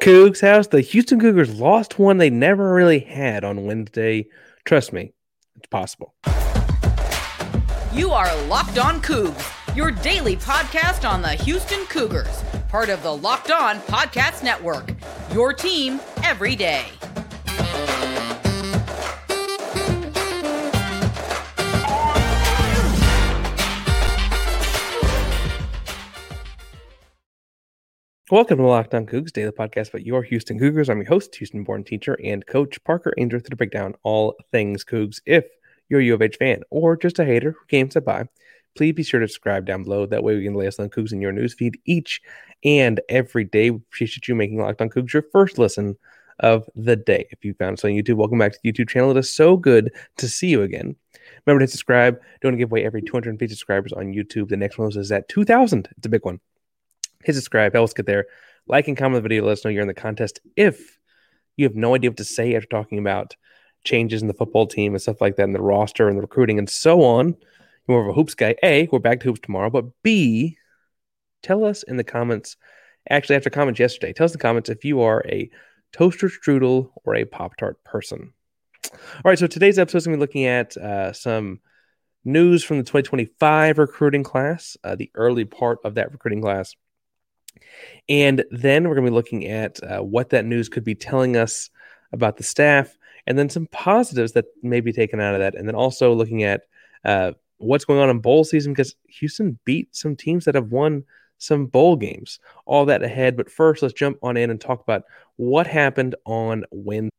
Coogs House, the Houston Cougars lost one they never really had on Wednesday. Trust me, it's possible. You are Locked On Coogs, your daily podcast on the Houston Cougars, part of the Locked On Podcast Network. Your team every day. Welcome to Locked On Coogs, daily podcast about your Houston Cougars. I'm your host, Houston born teacher and coach Parker Ainsworth to break down all things Coogs. If you're a U of H fan or just a hater who came to by, please be sure to subscribe down below. That way we can lay us on Coogs in your newsfeed each and every day. We appreciate you making Locked On Coogs your first listen of the day. If you found us on YouTube, welcome back to the YouTube channel. It is so good to see you again. Remember to subscribe. Don't give away every 250 subscribers on YouTube. The next one is at 2,000. It's a big one hit subscribe, help us get there. Like and comment the video. Let us know you're in the contest. If you have no idea what to say after talking about changes in the football team and stuff like that, and the roster and the recruiting and so on, you're more of a hoops guy. A, we're back to hoops tomorrow. But B, tell us in the comments. Actually, after comments yesterday, tell us in the comments if you are a toaster strudel or a pop tart person. All right, so today's episode is going to be looking at uh, some news from the 2025 recruiting class, uh, the early part of that recruiting class. And then we're going to be looking at uh, what that news could be telling us about the staff, and then some positives that may be taken out of that. And then also looking at uh, what's going on in bowl season because Houston beat some teams that have won some bowl games. All that ahead. But first, let's jump on in and talk about what happened on Wednesday.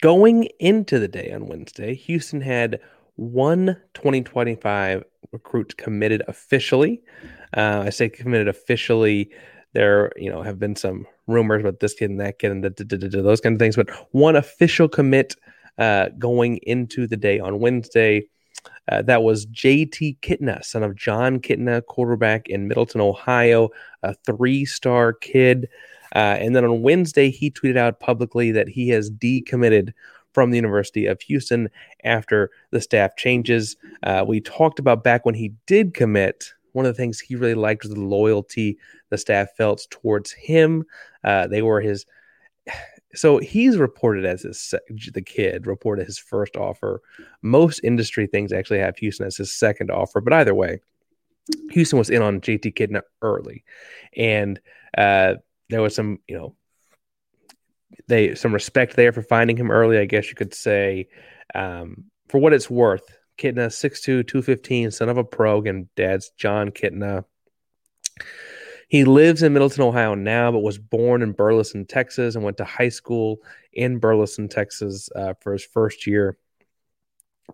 Going into the day on Wednesday, Houston had one 2025 recruit committed officially. Uh, I say committed officially. There, you know, have been some rumors about this kid and that kid and the, the, the, those kind of things, but one official commit uh, going into the day on Wednesday. Uh, that was JT Kitna, son of Jon Kitna, quarterback in Middleton, Ohio, a three star kid. Uh, and then on Wednesday, he tweeted out publicly that he has decommitted from the University of Houston after the staff changes. Uh, we talked about back when he did commit one of the things he really liked was the loyalty the staff felt towards him. Uh, they were his. So he's reported as his the kid reported his first offer. Most industry things actually have Houston as his second offer, but either way, Houston was in on JT Kitna early, and uh, there was some you know they some respect there for finding him early. I guess you could say. Um, for what it's worth, Kitna, 6'2, 215, son of a pro, and dad's Jon Kitna. He lives in Middleton, Ohio now, but was born in Burleson, Texas, and went to high school in Burleson, Texas uh, for his first year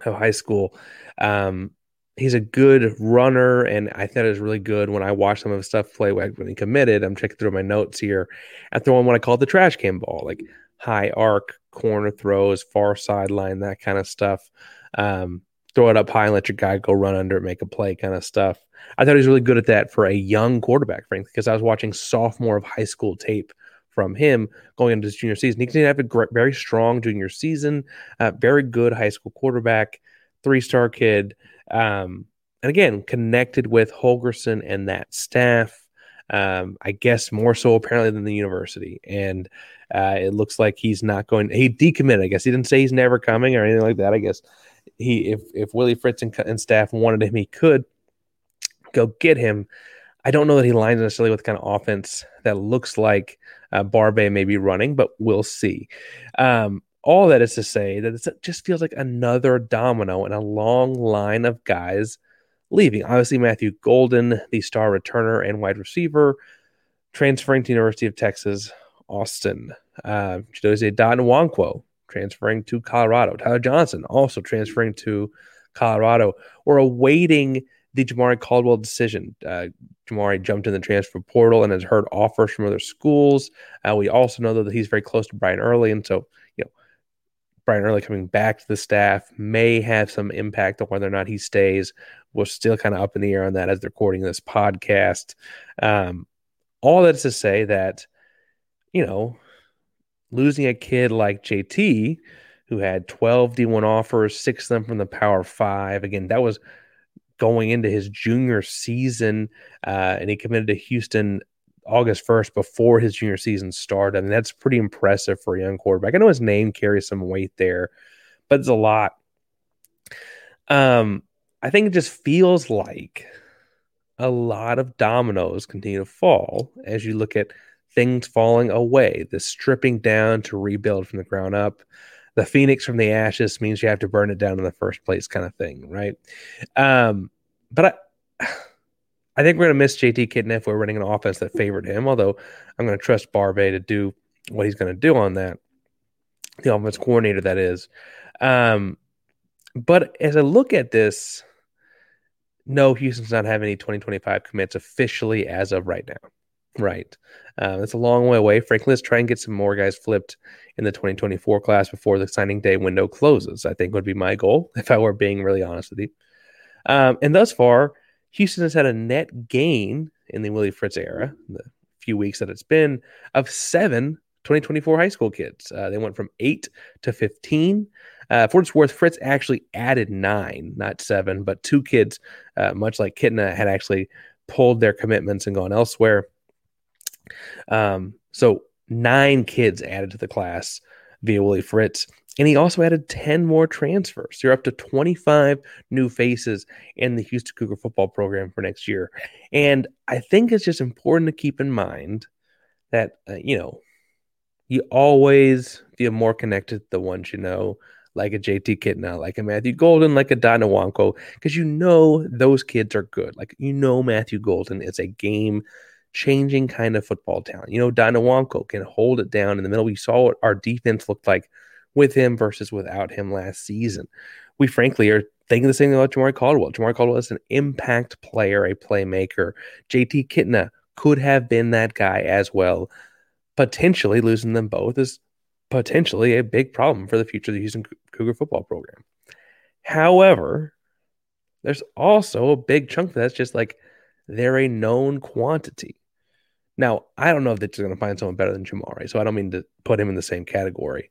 of high school. Um, he's a good runner, and I thought it was really good when I watched some of his stuff play when he committed. I'm checking through my notes here and throwing what I call the trash can ball, like high arc, corner throws, far sideline, that kind of stuff. Um, throw it up high and let your guy go run under it, make a play kind of stuff. I thought he was really good at that for a young quarterback, frankly, because I was watching sophomore of high school tape from him going into his junior season. He to have a great, very strong junior season, uh, very good high school quarterback, three star kid. Um, and again, connected with Holgorsen and that staff. Um, I guess more so apparently than the university. And uh, it looks like he's not going. He decommitted. I guess he didn't say he's never coming or anything like that. I guess he if if Willie Fritz and, and staff wanted him, he could go get him. I don't know that he lines necessarily with kind of offense that looks like uh, Barbay may be running, but we'll see. Um, all that is to say that it just feels like another domino in a long line of guys leaving. Obviously, Matthew Golden, the star returner and wide receiver, transferring to University of Texas, Austin. Uh, Chidozie Nwankwo, transferring to Colorado. Tyler Johnson also transferring to Colorado. We're awaiting the Jamari Caldwell decision. Uh, Jamari jumped in the transfer portal and has heard offers from other schools. Uh, we also know that he's very close to Brian Early, and so you know Brian Early coming back to the staff may have some impact on whether or not he stays. We're still kind of up in the air on that as they're recording this podcast. Um, all that's to say that you know losing a kid like JT, who had 12 D1 offers, six of them from the Power Five. Again, that was going into his junior season, uh, and he committed to Houston August 1st before his junior season started. I mean, that's pretty impressive for a young quarterback. I know his name carries some weight there, but it's a lot. Um, I think it just feels like a lot of dominoes continue to fall as you look at things falling away, the stripping down to rebuild from the ground up. The phoenix from the ashes means you have to burn it down in the first place, kind of thing, right? Um, but I, I think we're going to miss JT Kitna if we're running an offense that favored him. Although I'm going to trust Barbay to do what he's going to do on that, the offense coordinator that is. Um, but as I look at this, no, Houston's not having any 2025 commits officially as of right now. Right. Uh, it's a long way away. Frankly, let's try and get some more guys flipped in the 2024 class before the signing day window closes. I think would be my goal if I were being really honest with you. Um, and thus far, Houston has had a net gain in the Willie Fritz era, the few weeks that it's been, of seven 2024 high school kids. Uh, they went from eight to 15. Uh, for its worth, Fritz actually added nine, not seven, but two kids, uh, much like Kitna, had actually pulled their commitments and gone elsewhere. Um, so nine kids added to the class via Willie Fritz. And he also added 10 more transfers. You're up to 25 new faces in the Houston Cougar football program for next year. And I think it's just important to keep in mind that, uh, you know, you always feel more connected to the ones you know, like a JT Kitna, like a Matthew Golden, like a Donna because you know those kids are good. Like, you know, Matthew Golden is a game changing kind of football talent. You know, Dynawanko can hold it down in the middle. We saw what our defense looked like with him versus without him last season. We frankly are thinking the same thing about Jamari Caldwell. Jamari Caldwell is an impact player, a playmaker. JT Kitna could have been that guy as well. Potentially losing them both is potentially a big problem for the future of the Houston Cougar football program. However, there's also a big chunk that's just like they're a known quantity. Now, I don't know if they're going to find someone better than Jamari, so I don't mean to put him in the same category.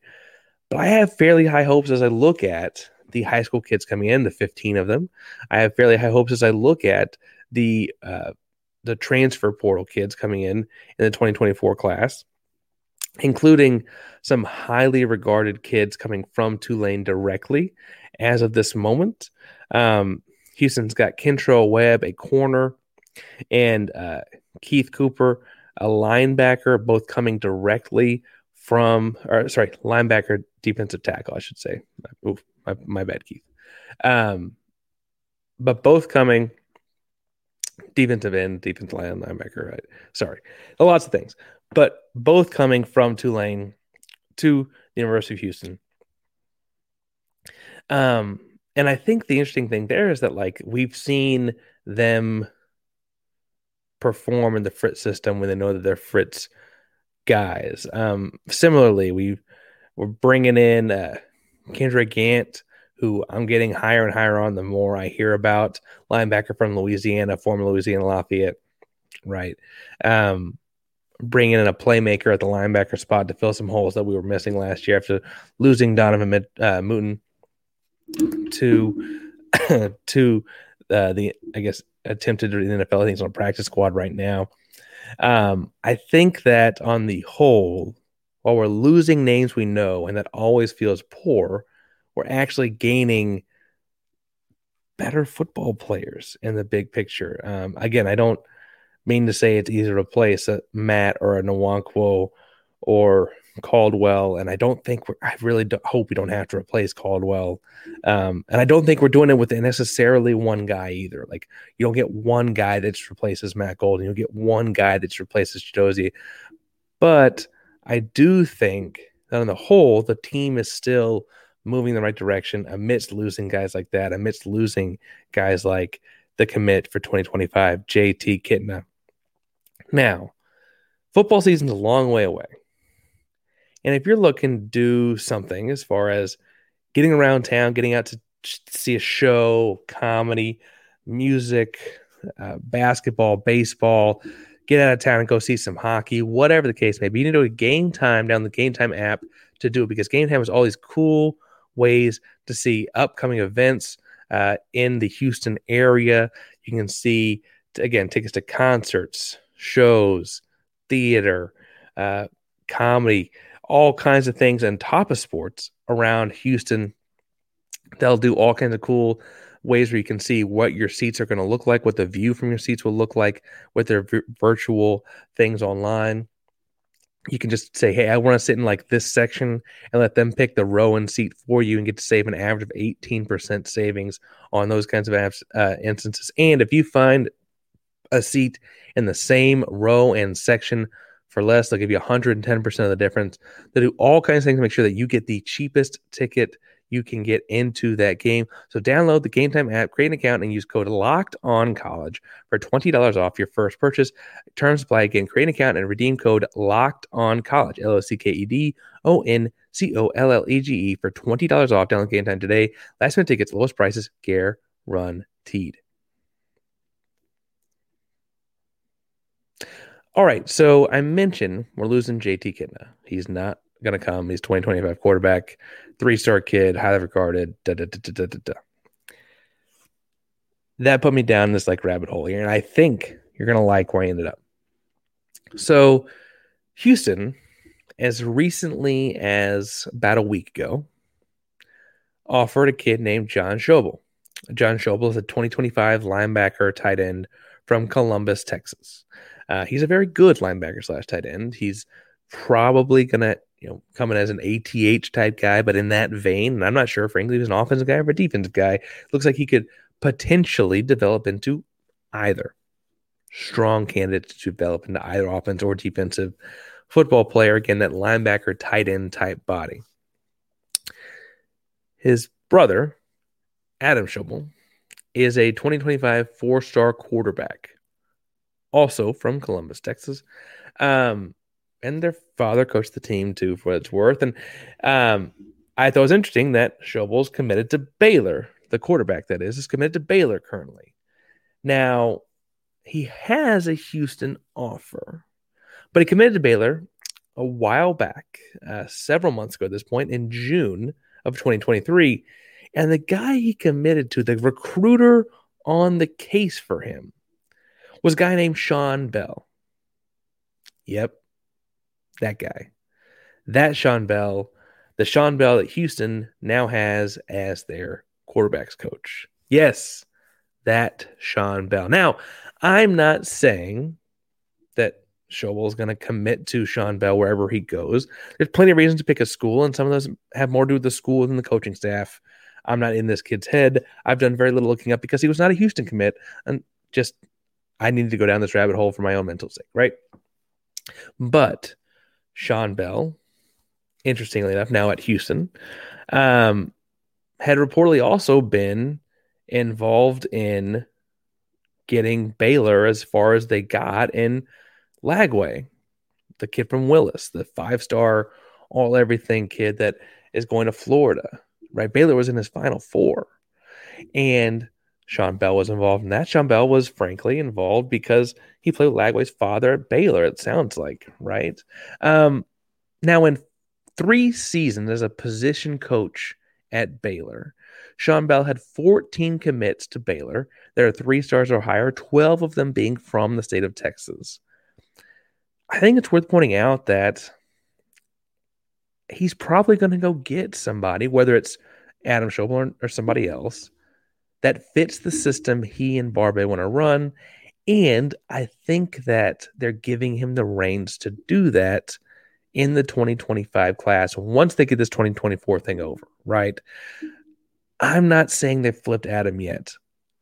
But I have fairly high hopes as I look at the high school kids coming in, the 15 of them. I have fairly high hopes as I look at the uh, the transfer portal kids coming in in the 2024 class, including some highly regarded kids coming from Tulane directly as of this moment. Um, Houston's got Kentrell Webb, a corner, and uh, Keith Cooper, a linebacker, both coming directly from, or sorry, linebacker, defensive tackle, I should say. Oof, my, my bad, Keith. Um, but both coming defensive end, defensive line, linebacker, right? Sorry, lots of things, but both coming from Tulane to the University of Houston. Um, and I think the interesting thing there is that like we've seen them perform in the Fritz system when they know that they're Fritz guys. Um, similarly, we we're bringing in uh, Kendre Gant, who I'm getting higher and higher on the more I hear about linebacker from Louisiana, former Louisiana Lafayette, right? Um, bringing in a playmaker at the linebacker spot to fill some holes that we were missing last year after losing Donovan Mid, uh, Mutin to to uh, the I guess attempted to the NFL. I think he's on a practice squad right now. Um, I think that on the whole, while we're losing names we know, and that always feels poor, we're actually gaining better football players in the big picture. Um, again, I don't mean to say it's easy to replace a Matt or a Nwankwo or Caldwell, and I don't think we're, I really hope we don't have to replace Caldwell. Um, and I don't think we're doing it with necessarily one guy either. Like you don't get one guy that replaces Matt Golden, you'll get one guy that replaces Chidozie. But I do think that on the whole, the team is still moving in the right direction amidst losing guys like that, amidst losing guys like the commit for 2025, JT Kitna. Now, football season's a long way away. And if you're looking to do something as far as getting around town, getting out to see a show, comedy, music, uh, basketball, baseball, get out of town and go see some hockey, whatever the case may be, you need to do a game time down the Gametime app to do it because Gametime has all these cool ways to see upcoming events uh, in the Houston area. You can see, again, tickets to concerts, shows, theater, uh, comedy, all kinds of things on top of sports around Houston. They'll do all kinds of cool ways where you can see what your seats are going to look like, what the view from your seats will look like with their v- virtual things online. You can just say, Hey, I want to sit in like this section and let them pick the row and seat for you and get to save an average of 18% savings on those kinds of apps, uh, instances. And if you find a seat in the same row and section for less, they'll give you 110% of the difference. They do all kinds of things to make sure that you get the cheapest ticket you can get into that game. So download the Gametime app, create an account, and use code Locked On College for twenty dollars off your first purchase. Terms apply again. Create an account and redeem code Locked On College L O C K E D O N C O L L E G E for twenty dollars off. Download Gametime today. Last minute tickets, lowest prices, guaranteed. All right, so I mentioned we're losing JT Kitna. He's not going to come. He's 2025 quarterback, three star kid, highly regarded. Da, da, da, that put me down this like rabbit hole here, and I think you're going to like where I ended up. So, Houston, as recently as about a week ago, offered a kid named John Schobel. John Schobel is a 2025 linebacker tight end from Columbus, Texas. Uh, he's a very good linebacker slash tight end. He's probably gonna you know, coming as an ATH type guy, but in that vein, and I'm not sure, frankly, he's an offensive guy or a defensive guy. Looks like he could potentially develop into either. Strong candidate to develop into either offense or defensive football player. Again, that linebacker, tight end type body. His brother, Adam Schobel, is a 2025 four star quarterback, also from Columbus, Texas. Um, and their father coached the team too, for what it's worth. And um, I thought it was interesting that Schobel's committed to Baylor. The quarterback that is is committed to Baylor currently. Now he has a Houston offer, but he committed to Baylor a while back, uh, several months ago at this point, in June of 2023. And the guy he committed to, the recruiter on the case for him, was a guy named Shawn Bell. Yep, that guy. That Shawn Bell, the Shawn Bell that Houston now has as their quarterbacks coach. Yes, that Shawn Bell. Now, I'm not saying that Schobel is going to commit to Shawn Bell wherever he goes. There's plenty of reasons to pick a school, and some of those have more to do with the school than the coaching staff. I'm not in this kid's head. I've done very little looking up because he was not a Houston commit, and just I needed to go down this rabbit hole for my own mental sake, right? But Shawn Bell, interestingly enough, now at Houston, um, had reportedly also been involved in getting Baylor as far as they got in Lagway, the kid from Willis, the five star all everything kid that is going to Florida, right? Baylor was in his final four. And Shawn Bell was involved in that. Shawn Bell was frankly involved because he played Lagway's father at Baylor, it sounds like, right? Um, now, in three seasons as a position coach at Baylor, Shawn Bell had 14 commits to Baylor. There are three stars or higher, 12 of them being from the state of Texas. I think it's worth pointing out that he's probably going to go get somebody, whether it's Adam Schobel or, or somebody else that fits the system he and Barbay want to run. And I think that they're giving him the reins to do that in the 2025 class once they get this 2024 thing over, right? I'm not saying they flipped Adam yet.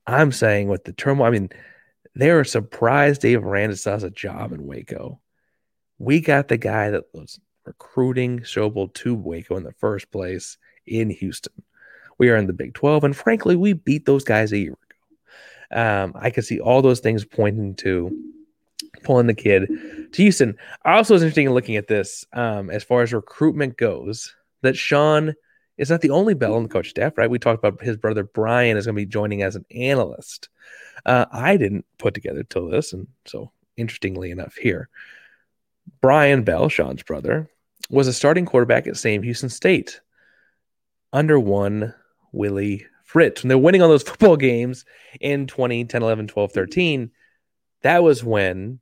I'm saying with the turmoil, I mean, they are surprised Dave still has a job in Waco. We got the guy that was recruiting Schobel to Waco in the first place in Houston. We are in the Big 12, and frankly, we beat those guys a year ago. Um, I could see all those things pointing to pulling the kid to Houston. I also was interested in looking at this um, as far as recruitment goes. That Shawn is not the only Bell on the coach staff, right? We talked about his brother Brian is going to be joining as an analyst. Uh, I didn't put together till this, and so interestingly enough, here Brian Bell, Shawn's brother, was a starting quarterback at Sam Houston State under one Willie Fritz. When they're winning all those football games in 2010, 11, 12, 13, that was when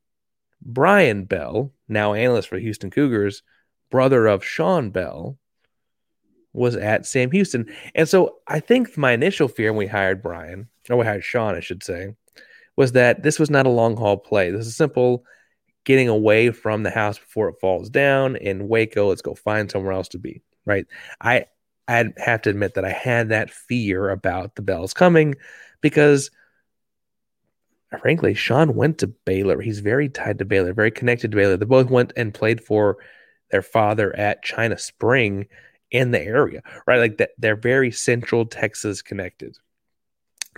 Brian Bell, now analyst for Houston Cougars, brother of Shawn Bell, was at Sam Houston. And so I think my initial fear when we hired Brian, or we hired Shawn, I should say, was that this was not a long haul play. This is simple getting away from the house before it falls down in Waco. Let's go find somewhere else to be. Right. I I have to admit that I had that fear about the Bells coming because frankly, Shawn went to Baylor. He's very tied to Baylor, very connected to Baylor. They both went and played for their father at China Spring in the area, right? Like that, they're very central Texas connected.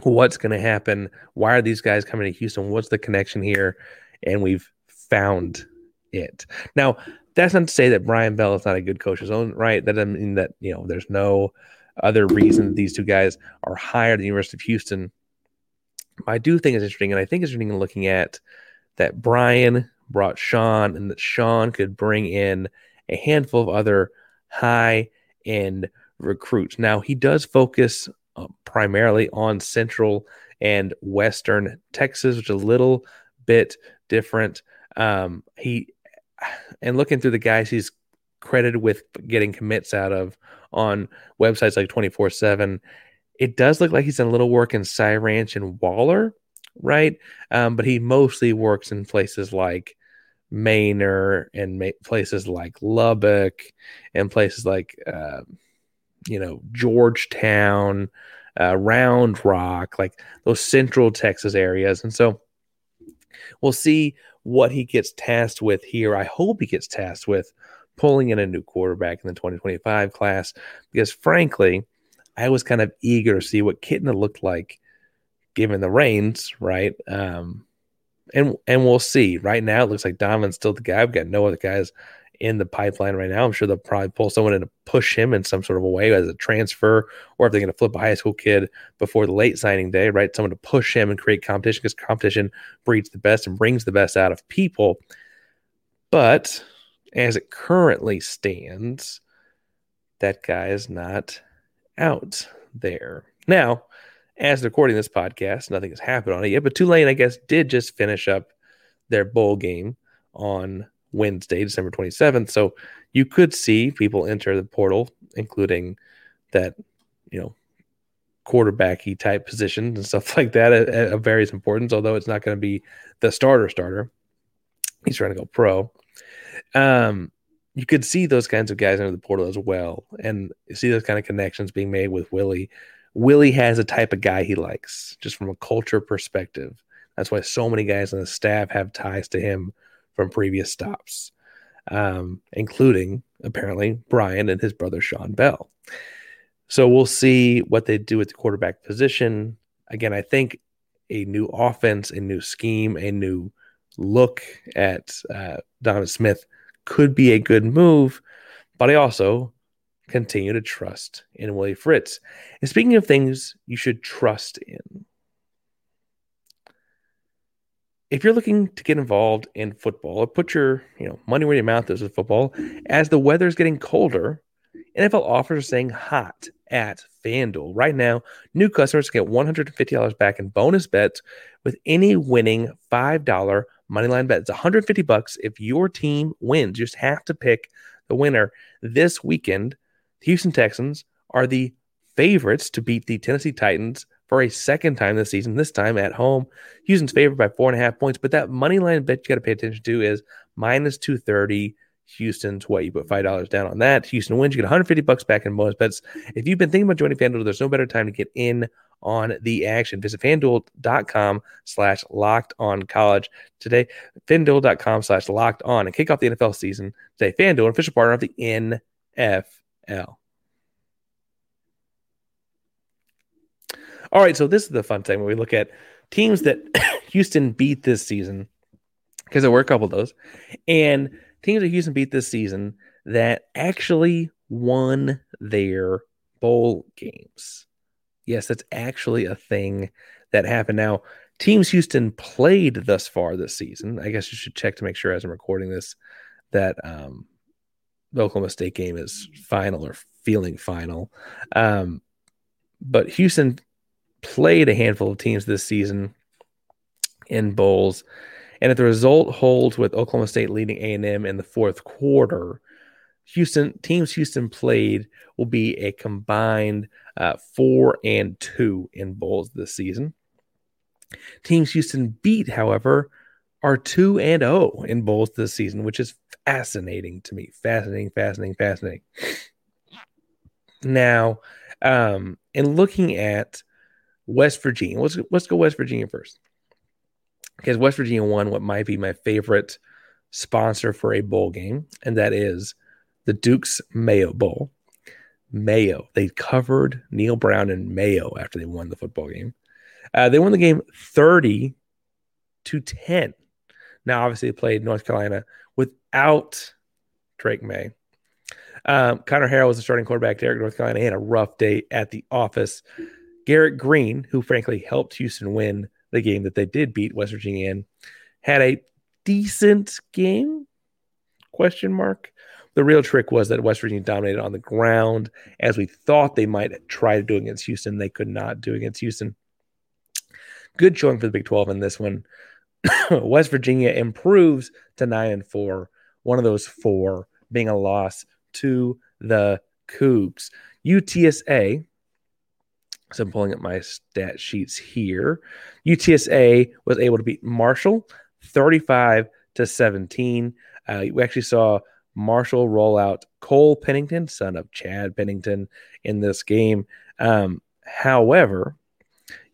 What's going to happen? Why are these guys coming to Houston? What's the connection here? And we've found it. Now, that's not to say that Brian Bell is not a good coach his own right. That doesn't mean that, you know, there's no other reason that these two guys are higher than the University of Houston. I do think it's interesting, and I think it's interesting looking at that Brian brought Shawn, and that Shawn could bring in a handful of other high end recruits. Now he does focus uh, primarily on Central and Western Texas, which is a little bit different. Um, he and looking through the guys he's credited with getting commits out of on websites like 24 7 it does look like he's done a little work in Cy Ranch and Waller, right? Um, but he mostly works in places like Manor and ma- places like Lubbock and places like, uh, you know, Georgetown, uh, Round Rock, like those central Texas areas. And so we'll see what he gets tasked with here. I hope he gets tasked with pulling in a new quarterback in the 2025 class because, frankly, I was kind of eager to see what Kitna looked like given the reins, right? Um, and and we'll see. Right now, it looks like Donovan's still the guy. We've got no other guys in the pipeline right now. I'm sure they'll probably pull someone in to push him in some sort of a way as a transfer, or if they're going to flip a high school kid before the late signing day, right? Someone to push him and create competition because competition breeds the best and brings the best out of people. But as it currently stands, that guy is not out there. Now, as recording this podcast, nothing has happened on it yet, but Tulane, I guess, did just finish up their bowl game on Wednesday, December 27th. So you could see people enter the portal, including that, you know, quarterbacky type positions and stuff like that of various importance, although it's not going to be the starter starter. He's trying to go pro. Um, you could see those kinds of guys under the portal as well, and see those kind of connections being made with Willie. Willie has a type of guy he likes, just from a culture perspective. That's why so many guys on the staff have ties to him from previous stops, um, including apparently Brian and his brother Shawn Bell. So we'll see what they do at the quarterback position. Again, I think a new offense, a new scheme, a new look at uh, Donovan Smith could be a good move, but I also continue to trust in Willie Fritz. And speaking of things you should trust in, if you're looking to get involved in football or put your you know money where your mouth is with football, as the weather is getting colder, NFL offers are saying hot at FanDuel. Right now, new customers get $150 back in bonus bets with any winning $5 moneyline bet. It's 150 bucks if your team wins. You just have to pick the winner. This weekend, the Houston Texans are the favorites to beat the Tennessee Titans for a second time this season, this time at home. Houston's favored by four and a half points, but that money line bet you got to pay attention to is minus 230. Houston's what you put five dollars down on that. Houston wins, you get 150 bucks back in bonus bets. If you've been thinking about joining FanDuel, there's no better time to get in on the action. Visit fanduel.com slash locked on college today. Fanduel.com slash locked on and kick off the NFL season today. Fanduel, official partner of the NFL. All right, so this is the fun time where we look at teams that Houston beat this season because there were a couple of those, and teams that Houston beat this season that actually won their bowl games. Yes, that's actually a thing that happened. Now, teams Houston played thus far this season. I guess you should check to make sure as I'm recording this that um, the Oklahoma State game is final or feeling final. Um, but Houston played a handful of teams this season in bowls, And if the result holds with Oklahoma State leading A&M in the fourth quarter, Houston teams Houston played will be a combined uh, four and two in bowls this season. Teams Houston beat, however, are two and oh in bowls this season, which is fascinating to me. Fascinating, fascinating, fascinating. Now, um, in looking at West Virginia, let's let's go West Virginia first, because West Virginia won what might be my favorite sponsor for a bowl game, and that is the Duke's Mayo Bowl. Mayo. They covered Neal Brown and Mayo after they won the football game. Uh, they won the game 30 to 10. Now, obviously, they played North Carolina without Drake Maye. Um, Conner Harrell was the starting quarterback. Derek North Carolina had a rough day at the office. Garrett Greene, who frankly helped Houston win the game that they did beat West Virginia in, had a decent game. Question mark. The real trick was that West Virginia dominated on the ground, as we thought they might try to do against Houston. They could not do against Houston. Good showing for the Big 12 in this one. West Virginia improves to nine and four. One of those four being a loss to the Coogs. UTSA. So I'm pulling up my stat sheets here. UTSA was able to beat Marshall 35 to 17. Uh, we actually saw Marshall roll out Cole Pennington, son of Chad Pennington, in this game. Um, however,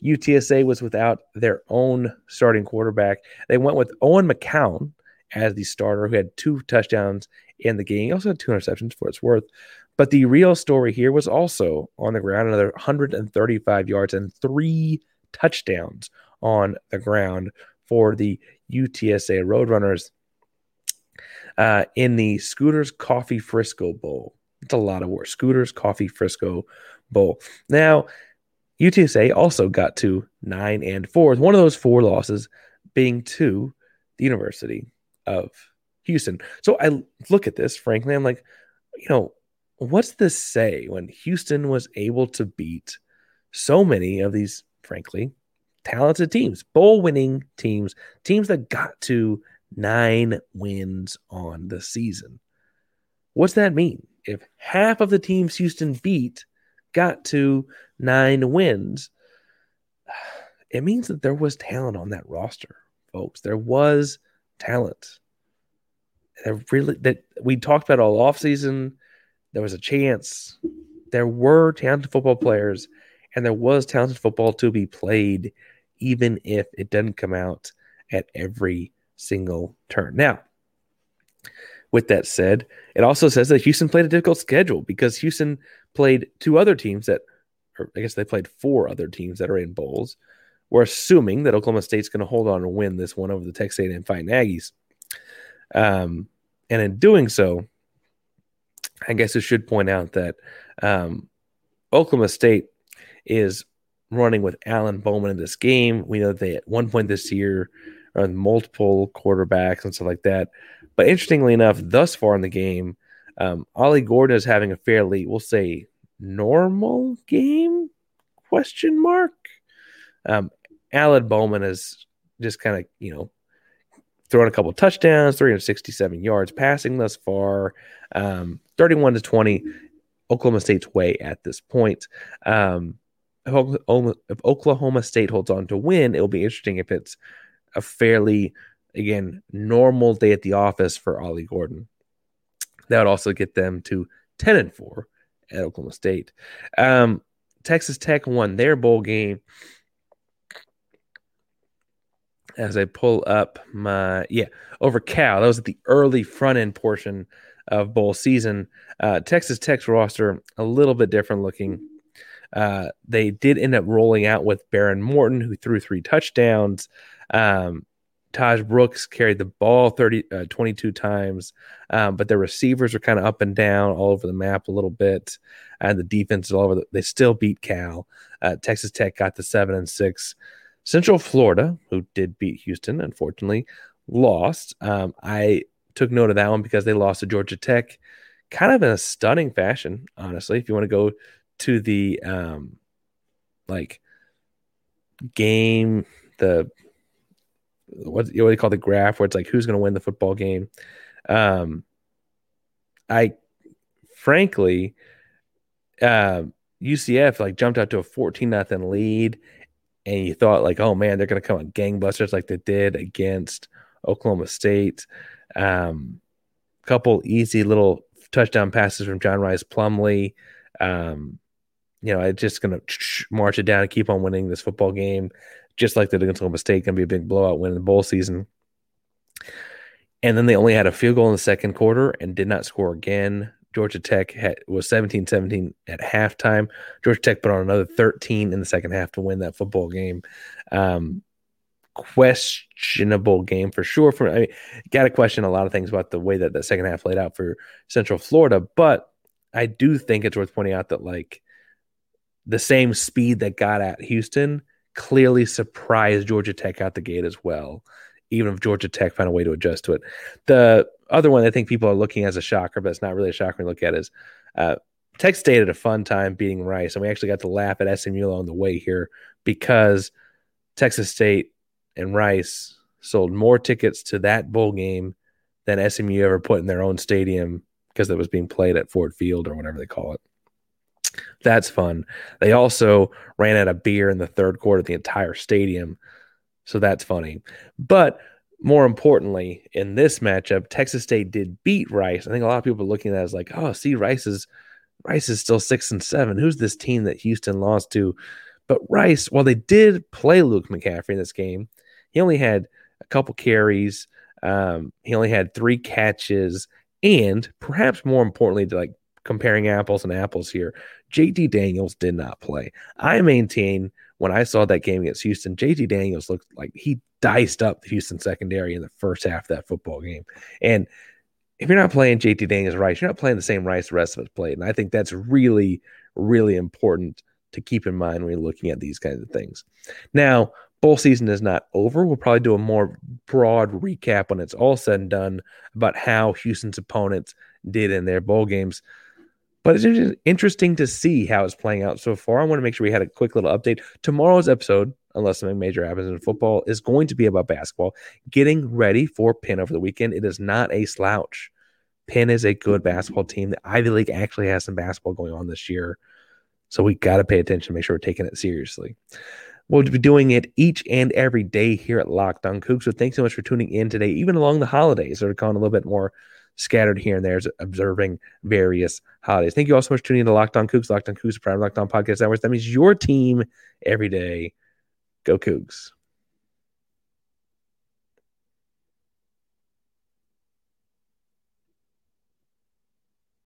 UTSA was without their own starting quarterback. They went with Owen McCown as the starter, who had two touchdowns in the game. He also had two interceptions for its worth. But the real story here was also on the ground, another 135 yards and three touchdowns on the ground for the UTSA Roadrunners uh, in the Scooters Coffee Frisco Bowl. It's a lot of work. Scooters Coffee Frisco Bowl. Now, UTSA also got to nine and four. One of those four losses being to the University of Houston. So I look at this, frankly, I'm like, you know, what's this say when Houston was able to beat so many of these, frankly, talented teams, bowl winning teams, teams that got to nine wins on the season. What's that mean? If half of the teams Houston beat got to nine wins, it means that there was talent on that roster, folks. There was talent. There really that we talked about all offseason. There was a chance. There were talented football players, and there was talented football to be played, even if it didn't come out at every single turn. Now, with that said, it also says that Houston played a difficult schedule because Houston played two other teams that, or I guess they played four other teams that are in bowls. We're assuming that Oklahoma State's going to hold on and win this one over the Texas A&M Fighting Aggies. Um, and in doing so, I guess I should point out that um, Oklahoma State is running with Alan Bowman in this game. We know they at one point this year on multiple quarterbacks and stuff like that. But interestingly enough, thus far in the game, um, Ollie Gordon is having a fairly, we'll say, normal game? Question mark. Um, Alan Bowman is just kind of, you know, throwing a couple touchdowns, 367 yards passing thus far, um, 31 to 20, Oklahoma State's way at this point. Um, if Oklahoma State holds on to win, it'll be interesting if it's a fairly, again, normal day at the office for Ollie Gordon. That would also get them to 10 and 4 at Oklahoma State. Um, Texas Tech won their bowl game. As I pull up my, yeah, over Cal. That was at the early front end portion of bowl season. Uh, Texas Tech's roster, a little bit different looking. Uh, they did end up rolling out with Behren Morton, who threw three touchdowns. Um, Tahj Brooks carried the ball 30, uh, 22 times, um, but the receivers are kind of up and down all over the map a little bit, and the defense is all over. The, they still beat Cal. Uh, Texas Tech got the seven and six. Central Florida, who did beat Houston, unfortunately, lost. Um, I took note of that one because they lost to Georgia Tech, kind of in a stunning fashion. Honestly, if you want to go to the um, like game, the what, what do you call the graph where it's like who's going to win the football game. Um, I frankly, uh, UCF like jumped out to a 14 nothing lead, and you thought like, oh man, they're going to come on gangbusters like they did against Oklahoma State. Um, couple easy little touchdown passes from John Rhys Plumlee. Um, you know, it's just going to march it down and keep on winning this football game, just like they did against Oklahoma State. Going to be a big blowout win in the bowl season. And then they only had a field goal in the second quarter and did not score again. Georgia Tech had, was 17 17 at halftime. Georgia Tech put on another 13 in the second half to win that football game. Um, questionable game for sure. For I mean, got to question a lot of things about the way that the second half laid out for Central Florida, but I do think it's worth pointing out that like the same speed that got at Houston clearly surprised Georgia Tech out the gate as well. Even if Georgia Tech found a way to adjust to it, the other one I think people are looking as a shocker, but it's not really a shocker to look at is uh, State had a fun time beating Rice, and we actually got to laugh at SMU on the way here because Texas State and Rice sold more tickets to that bowl game than SMU ever put in their own stadium because it was being played at Ford Field or whatever they call it. That's fun. They also ran out of beer in the third quarter the entire stadium. So that's funny. But more importantly, in this matchup, Texas State did beat Rice. I think a lot of people are looking at it as like, oh, see, Rice is Rice is still six and seven. Who's this team that Houston lost to? But Rice, while they did play Luke McCaffrey in this game, he only had a couple carries. Um, he only had three catches, and perhaps more importantly, to like comparing apples and apples here, JT Daniels did not play. I maintain when I saw that game against Houston, JT Daniels looked like he diced up the Houston secondary in the first half of that football game. And if you're not playing JT Daniels Rice, you're not playing the same Rice the rest of us played. And I think that's really, really important to keep in mind when you're looking at these kinds of things. Now, bowl season is not over. We'll probably do a more broad recap when it's all said and done about how Houston's opponents did in their bowl games. But it's interesting to see how it's playing out so far. I want to make sure we had a quick little update. Tomorrow's episode, unless something major happens in football, is going to be about basketball. Getting ready for Penn over the weekend. It is not a slouch. Penn is a good basketball team. The Ivy League actually has some basketball going on this year. So we got to pay attention, make sure we're taking it seriously. We'll be doing it each and every day here at Locked On Coogs. So thanks so much for tuning in today, even along the holidays. They're going a little bit more scattered here and there, observing various holidays. Thank you all so much for tuning in to Locked On Coogs, Locked On Coogs, Prime Locked On Podcast Hours. That means your team every day. Go Coogs.